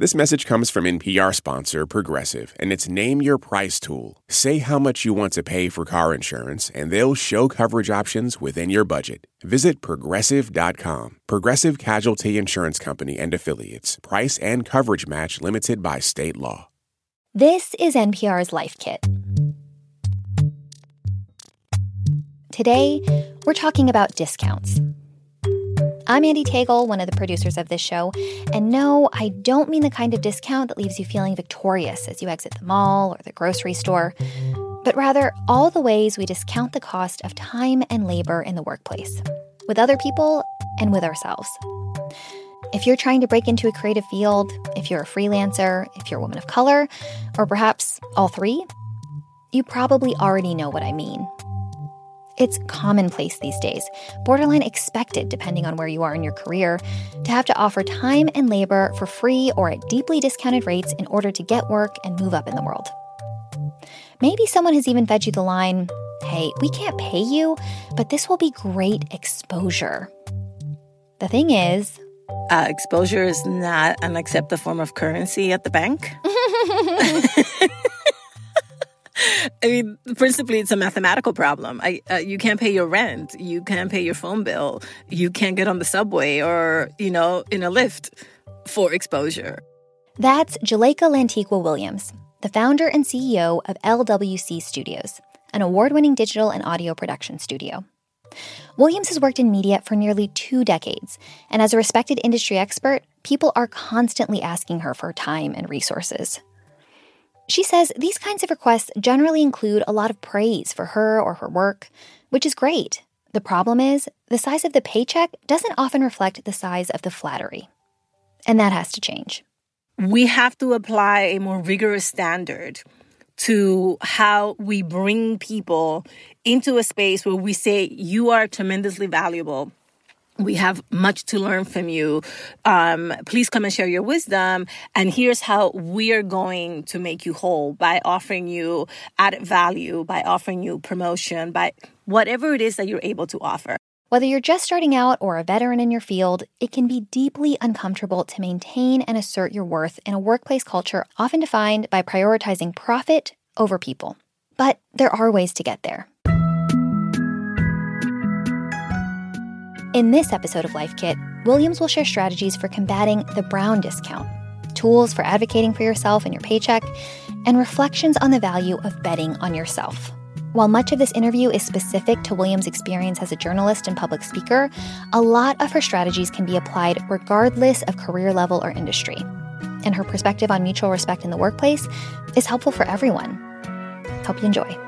This message comes from NPR sponsor Progressive and its Name Your Price tool. Say how much you want to pay for car insurance, and they'll show coverage options within your budget. Visit progressive.com. Progressive Casualty Insurance Company and Affiliates. Price and coverage match limited by state law. This is NPR's Life Kit. Today, we're talking about discounts. I'm Andy Tagle, one of the producers of this show. And no, I don't mean the kind of discount that leaves you feeling victorious as you exit the mall or the grocery store, but rather all the ways we discount the cost of time and labor in the workplace, with other people and with ourselves. If you're trying to break into a creative field, if you're a freelancer, if you're a woman of color, or perhaps all three, you probably already know what I mean. It's commonplace these days, borderline expected depending on where you are in your career, to have to offer time and labor for free or at deeply discounted rates in order to get work and move up in the world. Maybe someone has even fed you the line, hey, we can't pay you, but this will be great exposure. The thing is, uh, exposure is not an accepted form of currency at the bank. I mean, principally, it's a mathematical problem. I, uh, you can't pay your rent. You can't pay your phone bill. You can't get on the subway or, you know, in a lift for exposure. That's Juleyka Lantigua Williams, the founder and CEO of LWC Studios, an award winning digital and audio production studio. Williams has worked in media for nearly two decades, and as a respected industry expert, people are constantly asking her for time and resources. She says these kinds of requests generally include a lot of praise for her or her work, which is great. The problem is, the size of the paycheck doesn't often reflect the size of the flattery. And that has to change. We have to apply a more rigorous standard to how we bring people into a space where we say, you are tremendously valuable we have much to learn from you. Um, please come and share your wisdom. And here's how we're going to make you whole by offering you added value, by offering you promotion, by whatever it is that you're able to offer. Whether you're just starting out or a veteran in your field, it can be deeply uncomfortable to maintain and assert your worth in a workplace culture often defined by prioritizing profit over people. But there are ways to get there. In this episode of Life Kit, Williams will share strategies for combating the brown discount, tools for advocating for yourself and your paycheck, and reflections on the value of betting on yourself. While much of this interview is specific to Williams' experience as a journalist and public speaker, a lot of her strategies can be applied regardless of career level or industry. And her perspective on mutual respect in the workplace is helpful for everyone. Hope you enjoy.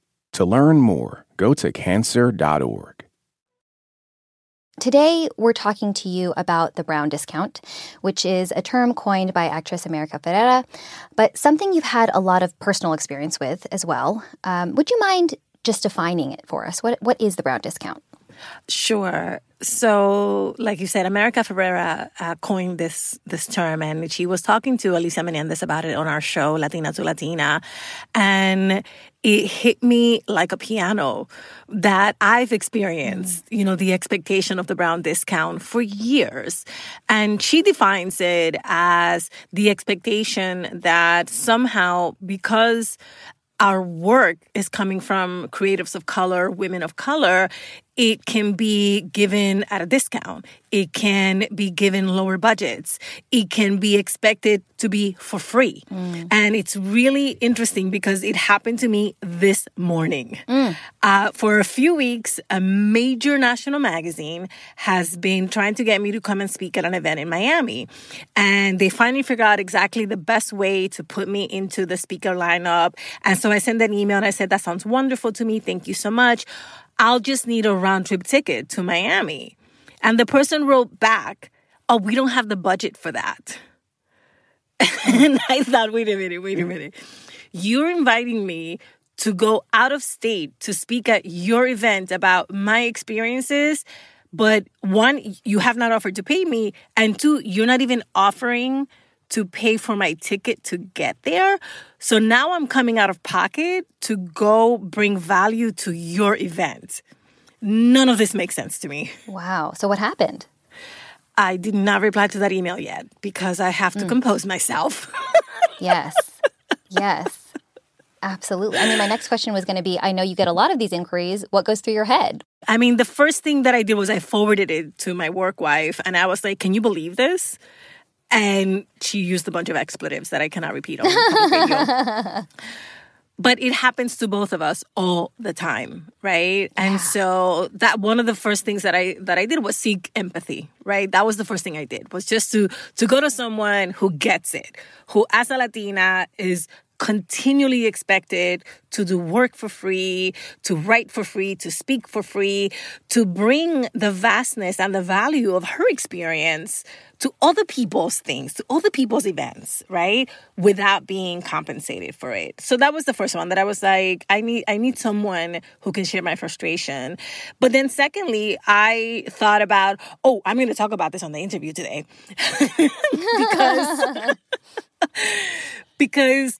To learn more, go to cancer.org. Today, we're talking to you about the brown discount, which is a term coined by actress America Ferrera, but something you've had a lot of personal experience with as well. Um, would you mind just defining it for us? What, what is the brown discount? Sure. So, like you said, America Ferrera uh, coined this this term, and she was talking to Alicia Menendez about it on our show, Latina to Latina, and it hit me like a piano that I've experienced, mm. you know, the expectation of the brown discount for years. And she defines it as the expectation that somehow because our work is coming from creatives of color, women of color, it can be given at a discount. It can be given lower budgets. It can be expected to be for free. Mm. And it's really interesting because it happened to me this morning. Mm. Uh, for a few weeks, a major national magazine has been trying to get me to come and speak at an event in Miami. And they finally figured out exactly the best way to put me into the speaker lineup. And so I sent an email and I said, That sounds wonderful to me. Thank you so much. I'll just need a round trip ticket to Miami. And the person wrote back, Oh, we don't have the budget for that. and I thought, wait a minute, wait a minute. You're inviting me to go out of state to speak at your event about my experiences. But one, you have not offered to pay me. And two, you're not even offering to pay for my ticket to get there. So now I'm coming out of pocket to go bring value to your event. None of this makes sense to me. Wow. So what happened? I did not reply to that email yet because I have to mm. compose myself. yes. Yes. Absolutely. I mean, my next question was going to be I know you get a lot of these inquiries. What goes through your head? I mean, the first thing that I did was I forwarded it to my work wife and I was like, Can you believe this? And she used a bunch of expletives that I cannot repeat on radio. but it happens to both of us all the time right yeah. and so that one of the first things that i that i did was seek empathy right that was the first thing i did was just to to go to someone who gets it who as a latina is continually expected to do work for free, to write for free, to speak for free, to bring the vastness and the value of her experience to other people's things, to other people's events, right? Without being compensated for it. So that was the first one that I was like, I need I need someone who can share my frustration. But then secondly, I thought about, oh, I'm gonna talk about this on the interview today. because because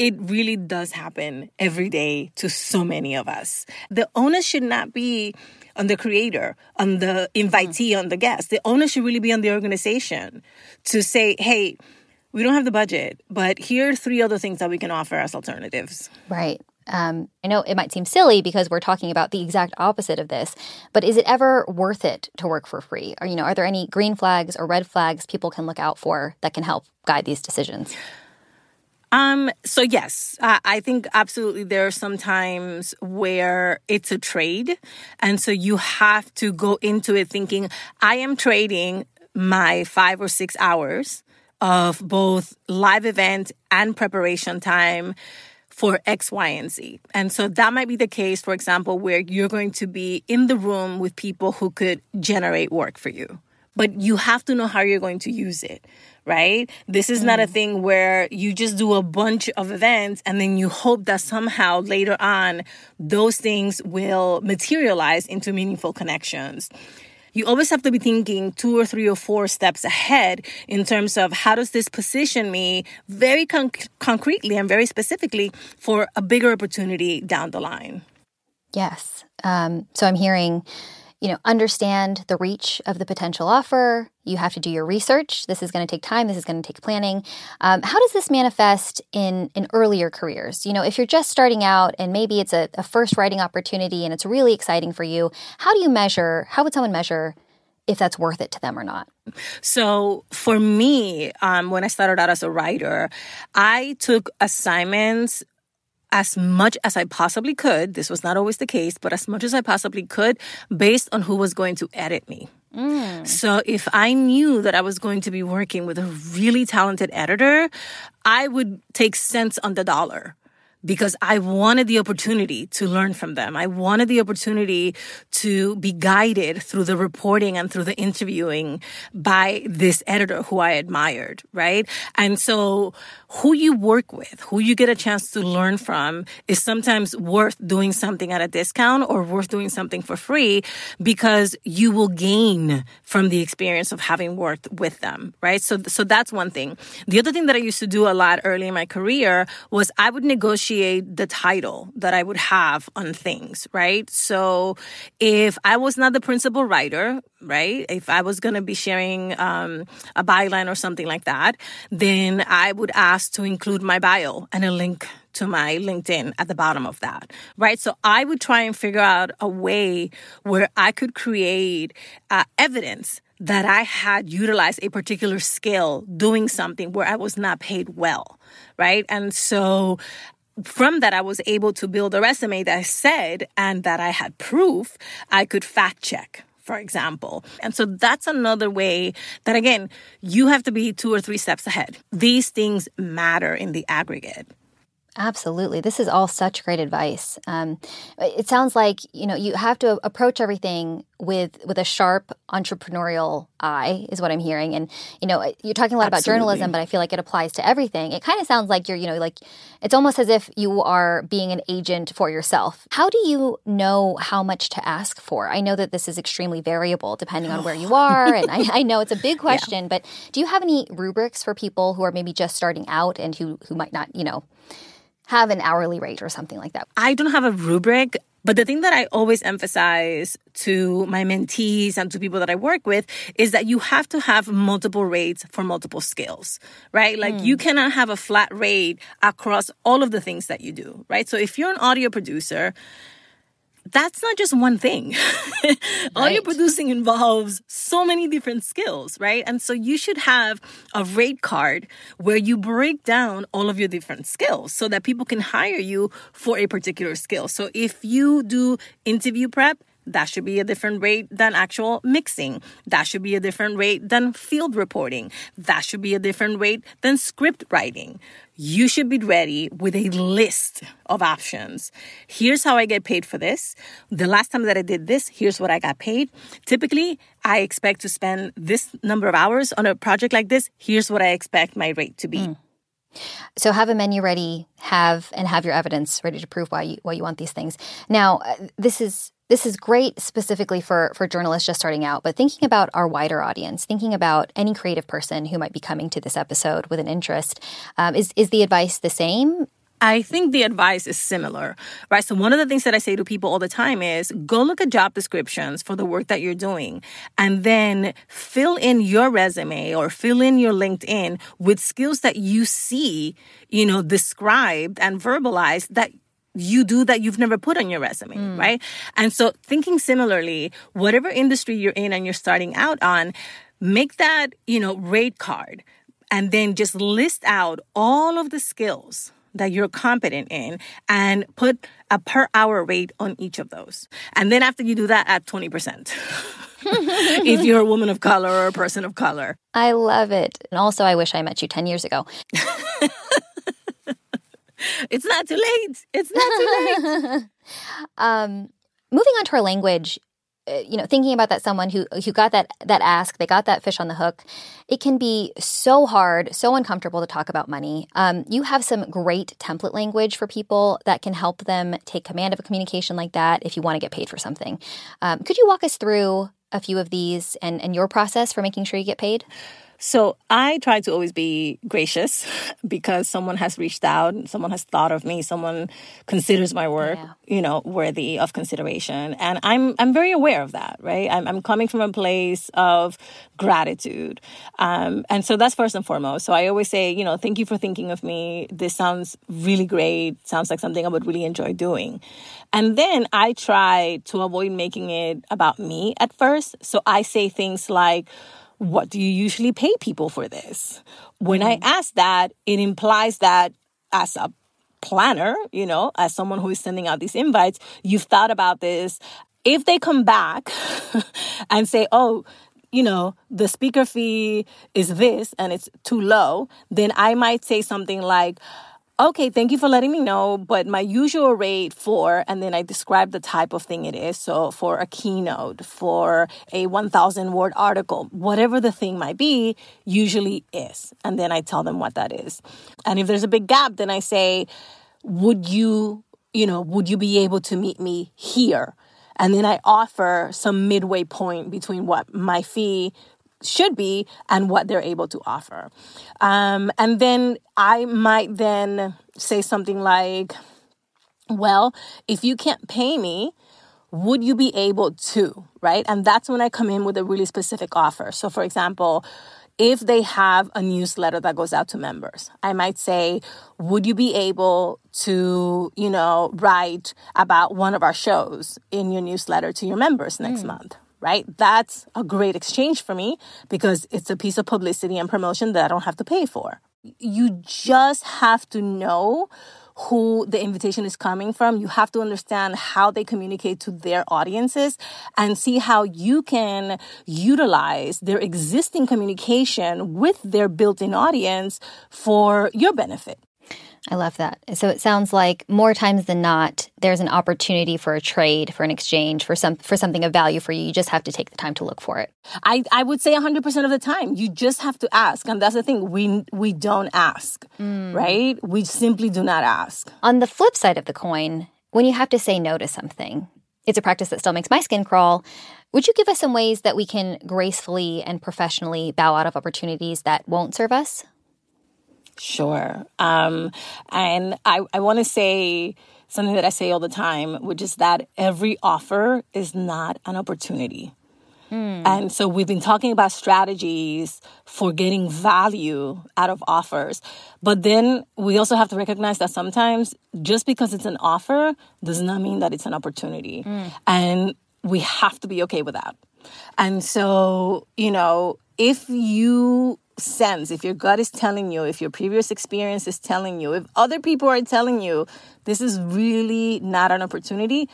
it really does happen every day to so many of us. The onus should not be on the creator, on the invitee, on the guest. The onus should really be on the organization to say, hey, we don't have the budget, but here are three other things that we can offer as alternatives. Right. Um, I know it might seem silly because we're talking about the exact opposite of this, but is it ever worth it to work for free? Or, you know, are there any green flags or red flags people can look out for that can help guide these decisions? Um, so yes, uh, I think absolutely there are some times where it's a trade. And so you have to go into it thinking, I am trading my five or six hours of both live event and preparation time for X, Y, and Z. And so that might be the case, for example, where you're going to be in the room with people who could generate work for you. But you have to know how you're going to use it right? This is mm. not a mm. thing where you just do a bunch of events and then you hope that somehow later on those things will materialize into meaningful connections. You always have to be thinking two or three or four steps ahead in terms of how does this position me very con- concretely and very specifically for a bigger opportunity down the line. Yes. Um, so I'm hearing you know, understand the reach of the potential offer. You have to do your research. This is going to take time. This is going to take planning. Um, how does this manifest in in earlier careers? You know, if you're just starting out and maybe it's a, a first writing opportunity and it's really exciting for you, how do you measure? How would someone measure if that's worth it to them or not? So for me, um, when I started out as a writer, I took assignments as much as I possibly could. This was not always the case, but as much as I possibly could based on who was going to edit me. Mm. So if I knew that I was going to be working with a really talented editor, I would take cents on the dollar because I wanted the opportunity to learn from them. I wanted the opportunity to be guided through the reporting and through the interviewing by this editor who I admired, right? And so who you work with, who you get a chance to learn from is sometimes worth doing something at a discount or worth doing something for free because you will gain from the experience of having worked with them, right? So, so that's one thing. The other thing that I used to do a lot early in my career was I would negotiate the title that I would have on things, right? So if I was not the principal writer, right? If I was going to be sharing um, a byline or something like that, then I would ask to include my bio and a link to my LinkedIn at the bottom of that, right? So I would try and figure out a way where I could create uh, evidence that I had utilized a particular skill doing something where I was not paid well, right? And so from that, I was able to build a resume that said and that I had proof I could fact check, for example. And so that's another way that, again, you have to be two or three steps ahead. These things matter in the aggregate. Absolutely. This is all such great advice. Um, it sounds like, you know, you have to approach everything with with a sharp entrepreneurial eye is what I'm hearing. And, you know, you're talking a lot Absolutely. about journalism, but I feel like it applies to everything. It kind of sounds like you're, you know, like it's almost as if you are being an agent for yourself. How do you know how much to ask for? I know that this is extremely variable depending on where you are. and I, I know it's a big question, yeah. but do you have any rubrics for people who are maybe just starting out and who, who might not, you know, have an hourly rate or something like that? I don't have a rubric. But the thing that I always emphasize to my mentees and to people that I work with is that you have to have multiple rates for multiple skills, right? Like mm. you cannot have a flat rate across all of the things that you do, right? So if you're an audio producer, that's not just one thing. right. Audio producing involves so many different skills, right? And so you should have a rate card where you break down all of your different skills so that people can hire you for a particular skill. So if you do interview prep, that should be a different rate than actual mixing. That should be a different rate than field reporting. That should be a different rate than script writing. You should be ready with a list of options. Here's how I get paid for this. The last time that I did this, here's what I got paid. Typically, I expect to spend this number of hours on a project like this. Here's what I expect my rate to be. Mm. So have a menu ready, have and have your evidence ready to prove why you why you want these things. Now, uh, this is this is great specifically for for journalists just starting out, but thinking about our wider audience, thinking about any creative person who might be coming to this episode with an interest, um, is is the advice the same? I think the advice is similar, right? So, one of the things that I say to people all the time is go look at job descriptions for the work that you're doing and then fill in your resume or fill in your LinkedIn with skills that you see, you know, described and verbalized that you do that you've never put on your resume, mm. right? And so, thinking similarly, whatever industry you're in and you're starting out on, make that, you know, rate card and then just list out all of the skills that you're competent in and put a per hour rate on each of those. And then after you do that, add 20%. if you're a woman of color or a person of color. I love it. And also, I wish I met you 10 years ago. it's not too late. It's not too late. um, moving on to our language, uh, you know, thinking about that someone who who got that that ask, they got that fish on the hook. It can be so hard, so uncomfortable to talk about money. Um, you have some great template language for people that can help them take command of a communication like that. If you want to get paid for something, um, could you walk us through a few of these and and your process for making sure you get paid? So I try to always be gracious because someone has reached out, someone has thought of me, someone considers my work, yeah. you know, worthy of consideration. And I'm I'm very aware of that, right? I'm, I'm coming from a place of gratitude. Um, and so that's first and foremost. So I always say, you know, thank you for thinking of me. This sounds really great. Sounds like something I would really enjoy doing. And then I try to avoid making it about me at first. So I say things like, what do you usually pay people for this? When I mm. ask that, it implies that as a planner, you know, as someone who is sending out these invites, you've thought about this. If they come back and say, oh, you know, the speaker fee is this and it's too low, then I might say something like, Okay, thank you for letting me know. But my usual rate for, and then I describe the type of thing it is. So for a keynote, for a 1000 word article, whatever the thing might be, usually is. And then I tell them what that is. And if there's a big gap, then I say, would you, you know, would you be able to meet me here? And then I offer some midway point between what my fee should be and what they're able to offer. Um, and then I might then say something like, well, if you can't pay me, would you be able to? Right. And that's when I come in with a really specific offer. So, for example, if they have a newsletter that goes out to members, I might say, would you be able to, you know, write about one of our shows in your newsletter to your members next mm. month? Right? That's a great exchange for me because it's a piece of publicity and promotion that I don't have to pay for. You just have to know who the invitation is coming from. You have to understand how they communicate to their audiences and see how you can utilize their existing communication with their built in audience for your benefit. I love that. So it sounds like more times than not, there's an opportunity for a trade, for an exchange, for some for something of value for you. You just have to take the time to look for it. I, I would say 100% of the time, you just have to ask, and that's the thing. We we don't ask, mm. right? We simply do not ask. On the flip side of the coin, when you have to say no to something, it's a practice that still makes my skin crawl. Would you give us some ways that we can gracefully and professionally bow out of opportunities that won't serve us? Sure. Um, and I, I want to say something that I say all the time, which is that every offer is not an opportunity. Mm. And so we've been talking about strategies for getting value out of offers. But then we also have to recognize that sometimes just because it's an offer does not mean that it's an opportunity. Mm. And we have to be okay with that. And so, you know, if you sense, if your gut is telling you, if your previous experience is telling you, if other people are telling you this is really not an opportunity,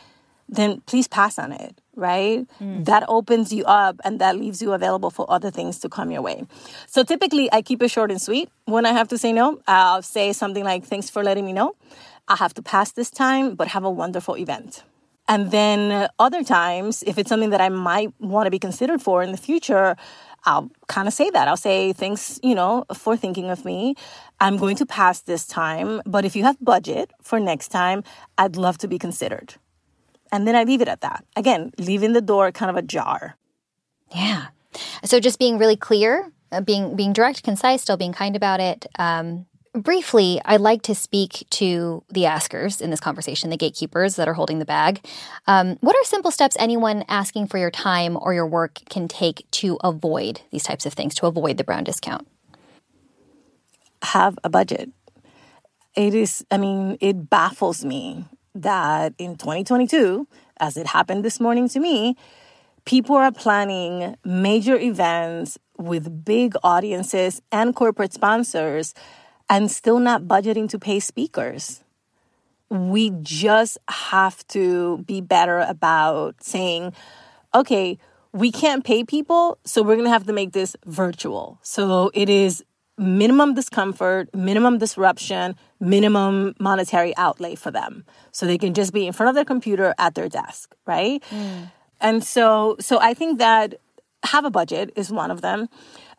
then please pass on it, right? Mm. That opens you up and that leaves you available for other things to come your way. So typically, I keep it short and sweet. When I have to say no, I'll say something like, Thanks for letting me know. I have to pass this time, but have a wonderful event. And then other times, if it's something that I might want to be considered for in the future, I'll kind of say that. I'll say, thanks, you know, for thinking of me. I'm going to pass this time, but if you have budget for next time, I'd love to be considered. And then I leave it at that. Again, leaving the door kind of ajar. Yeah. So just being really clear, uh, being being direct, concise, still being kind about it. Um, briefly, I'd like to speak to the askers in this conversation, the gatekeepers that are holding the bag. Um, what are simple steps anyone asking for your time or your work can take to avoid these types of things, to avoid the brown discount? Have a budget. It is, I mean, it baffles me that in 2022, as it happened this morning to me, people are planning major events with big audiences and corporate sponsors and still not budgeting to pay speakers. We just have to be better about saying, okay, we can't pay people, so we're gonna have to make this virtual. So it is minimum discomfort, minimum disruption, minimum monetary outlay for them. So they can just be in front of their computer at their desk, right? Mm. And so so I think that have a budget is one of them.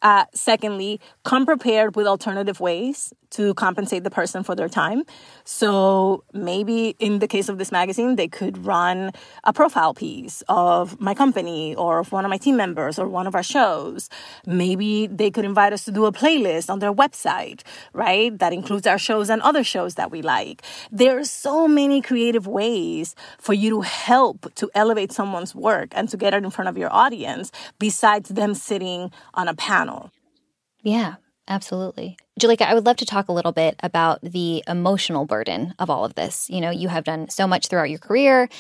Uh, secondly, come prepared with alternative ways to compensate the person for their time. So maybe in the case of this magazine, they could run a profile piece of my company or of one of my team members or one of our shows. Maybe they could invite us to do a playlist on their website, right? That includes our shows and other shows that we like. There are so many creative ways for you to help to elevate someone's work and to get it in front of your audience besides them sitting on a panel. Yeah, Absolutely. Juleyka, I would love to talk a little bit about the emotional burden of all of this. You know, you have done so much throughout your career,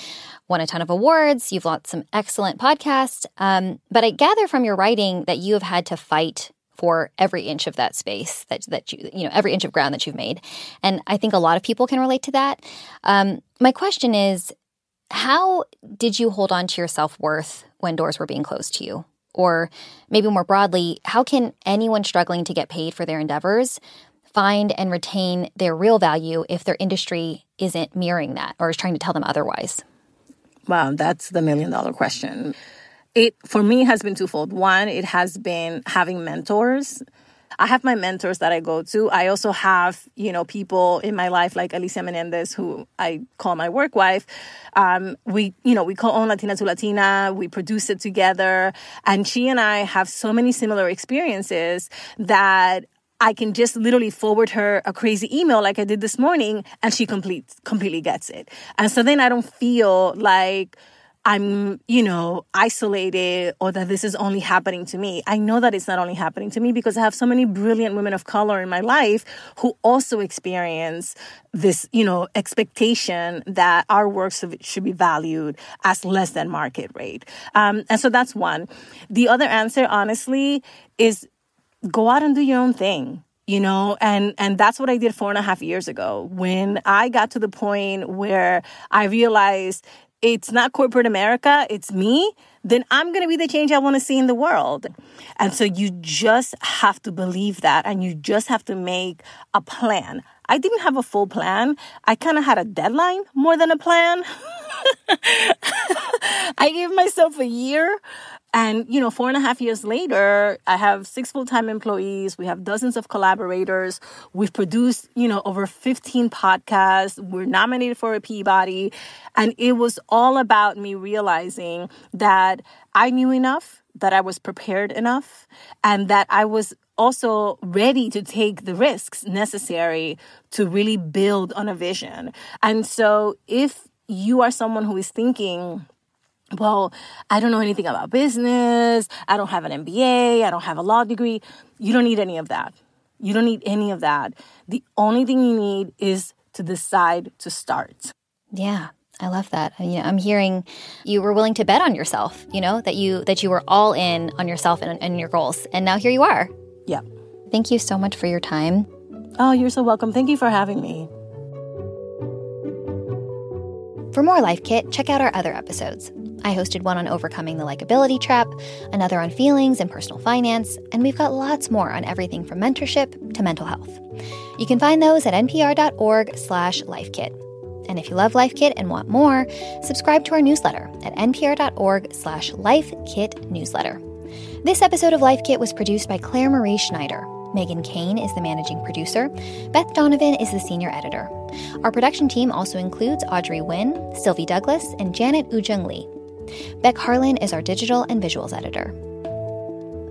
won a ton of awards, you've launched some excellent podcasts. Um, but I gather from your writing that you have had to fight for every inch of that space that that you you know every inch of ground that you've made, and I think a lot of people can relate to that. Um, my question is, how did you hold on to your self worth when doors were being closed to you? Or maybe more broadly, how can anyone struggling to get paid for their endeavors find and retain their real value if their industry isn't mirroring that or is trying to tell them otherwise? Wow, that's the million dollar question. It for me has been twofold. One, it has been having mentors I have my mentors that I go to. I also have, you know, people in my life like Alicia Menendez, who I call my work wife. Um, we, you know, we co-own Latina to Latina. We produce it together. And she and I have so many similar experiences that I can just literally forward her a crazy email like I did this morning and she complete, completely gets it. And so then I don't feel like, I'm, you know, isolated or that this is only happening to me. I know that it's not only happening to me because I have so many brilliant women of color in my life who also experience this, you know, expectation that our works should be valued as less than market rate. Um, and so that's one. The other answer, honestly, is go out and do your own thing you know and and that's what i did four and a half years ago when i got to the point where i realized it's not corporate america it's me then i'm going to be the change i want to see in the world. And so you just have to believe that and you just have to make a plan. I didn't have a full plan. I kind of had a deadline more than a plan. I gave myself a year and, you know, four and a half years later, I have six full time employees. We have dozens of collaborators. We've produced, you know, over 15 podcasts. We're nominated for a Peabody. And it was all about me realizing that I knew enough, that I was prepared enough, and that I was also ready to take the risks necessary to really build on a vision. And so if you are someone who is thinking, well, I don't know anything about business. I don't have an MBA. I don't have a law degree. You don't need any of that. You don't need any of that. The only thing you need is to decide to start. Yeah. I love that. You know, I'm hearing you were willing to bet on yourself, you know, that you that you were all in on yourself and, and your goals. And now here you are. Yeah. Thank you so much for your time. Oh, you're so welcome. Thank you for having me. For more Life Kit, check out our other episodes. I hosted one on overcoming the likability trap, another on feelings and personal finance, and we've got lots more on everything from mentorship to mental health. You can find those at npr.org/slash lifekit. And if you love Life Kit and want more, subscribe to our newsletter at npr.org/slash lifekit newsletter. This episode of Life Kit was produced by Claire Marie Schneider. Megan Kane is the managing producer. Beth Donovan is the senior editor. Our production team also includes Audrey Nguyen, Sylvie Douglas, and Janet Woojeong Lee. Beck Harlan is our digital and visuals editor.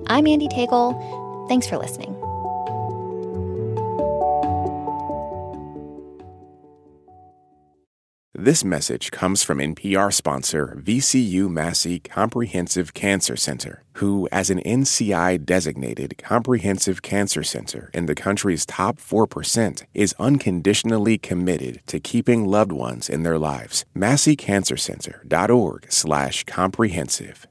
I'm Andy Tagle. Thanks for listening. This message comes from NPR sponsor VCU Massey Comprehensive Cancer Center, who, as an NCI designated comprehensive cancer center in the country's top 4%, is unconditionally committed to keeping loved ones in their lives. MasseyCancerCenter.org slash comprehensive.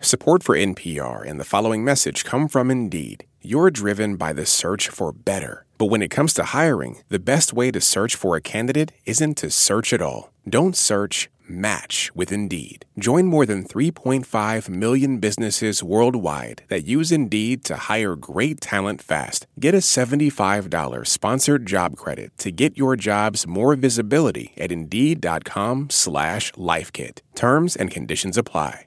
Support for NPR and the following message come from Indeed. You're driven by the search for better. But when it comes to hiring, the best way to search for a candidate isn't to search at all. Don't search, match with Indeed. Join more than 3.5 million businesses worldwide that use Indeed to hire great talent fast. Get a $75 sponsored job credit to get your jobs more visibility at Indeed.com slash LifeKit. Terms and conditions apply.